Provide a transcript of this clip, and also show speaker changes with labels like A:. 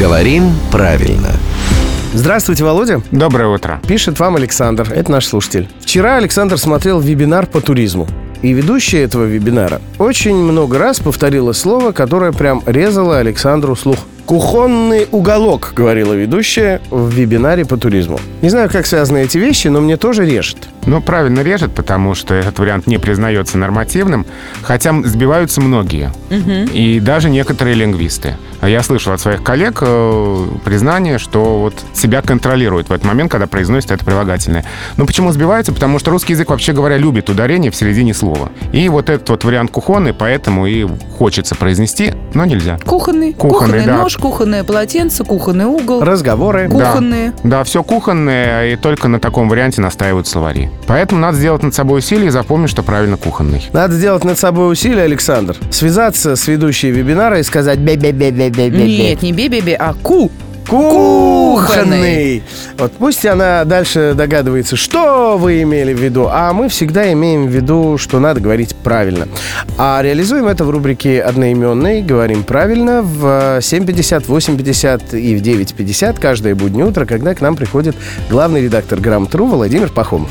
A: Говорим правильно.
B: Здравствуйте, Володя.
C: Доброе утро.
B: Пишет вам Александр. Это наш слушатель. Вчера Александр смотрел вебинар по туризму. И ведущая этого вебинара очень много раз повторила слово, которое прям резало Александру слух. «Кухонный уголок», — говорила ведущая в вебинаре по туризму. Не знаю, как связаны эти вещи, но мне тоже режет.
C: Ну, правильно режет, потому что этот вариант не признается нормативным, хотя сбиваются многие. И даже некоторые лингвисты. Я слышал от своих коллег э, признание, что вот себя контролирует в этот момент, когда произносит это прилагательное. Ну, почему сбивается? Потому что русский язык, вообще говоря, любит ударение в середине слова. И вот этот вот вариант кухонный, поэтому и хочется произнести, но нельзя.
D: Кухонный.
C: Кухонный, да.
D: нож, кухонное полотенце, кухонный угол.
B: Разговоры.
C: Да.
D: Кухонные.
C: Да, все кухонное, и только на таком варианте настаивают словари. Поэтому надо сделать над собой усилие и запомнить, что правильно кухонный.
B: Надо сделать над собой усилие, Александр. Связаться с ведущей вебинара и сказать бе-бе-бе-бе-бе-бе.
D: Нет, не бе-бе-бе, а ку.
B: Кухонный. Вот пусть она дальше догадывается, что вы имели в виду, а мы всегда имеем в виду, что надо говорить правильно. А реализуем это в рубрике «Одноименный». Говорим правильно в 7.50, 8.50 и в 9.50 каждое буднее утро, когда к нам приходит главный редактор «Грамотру» Владимир Пахомов.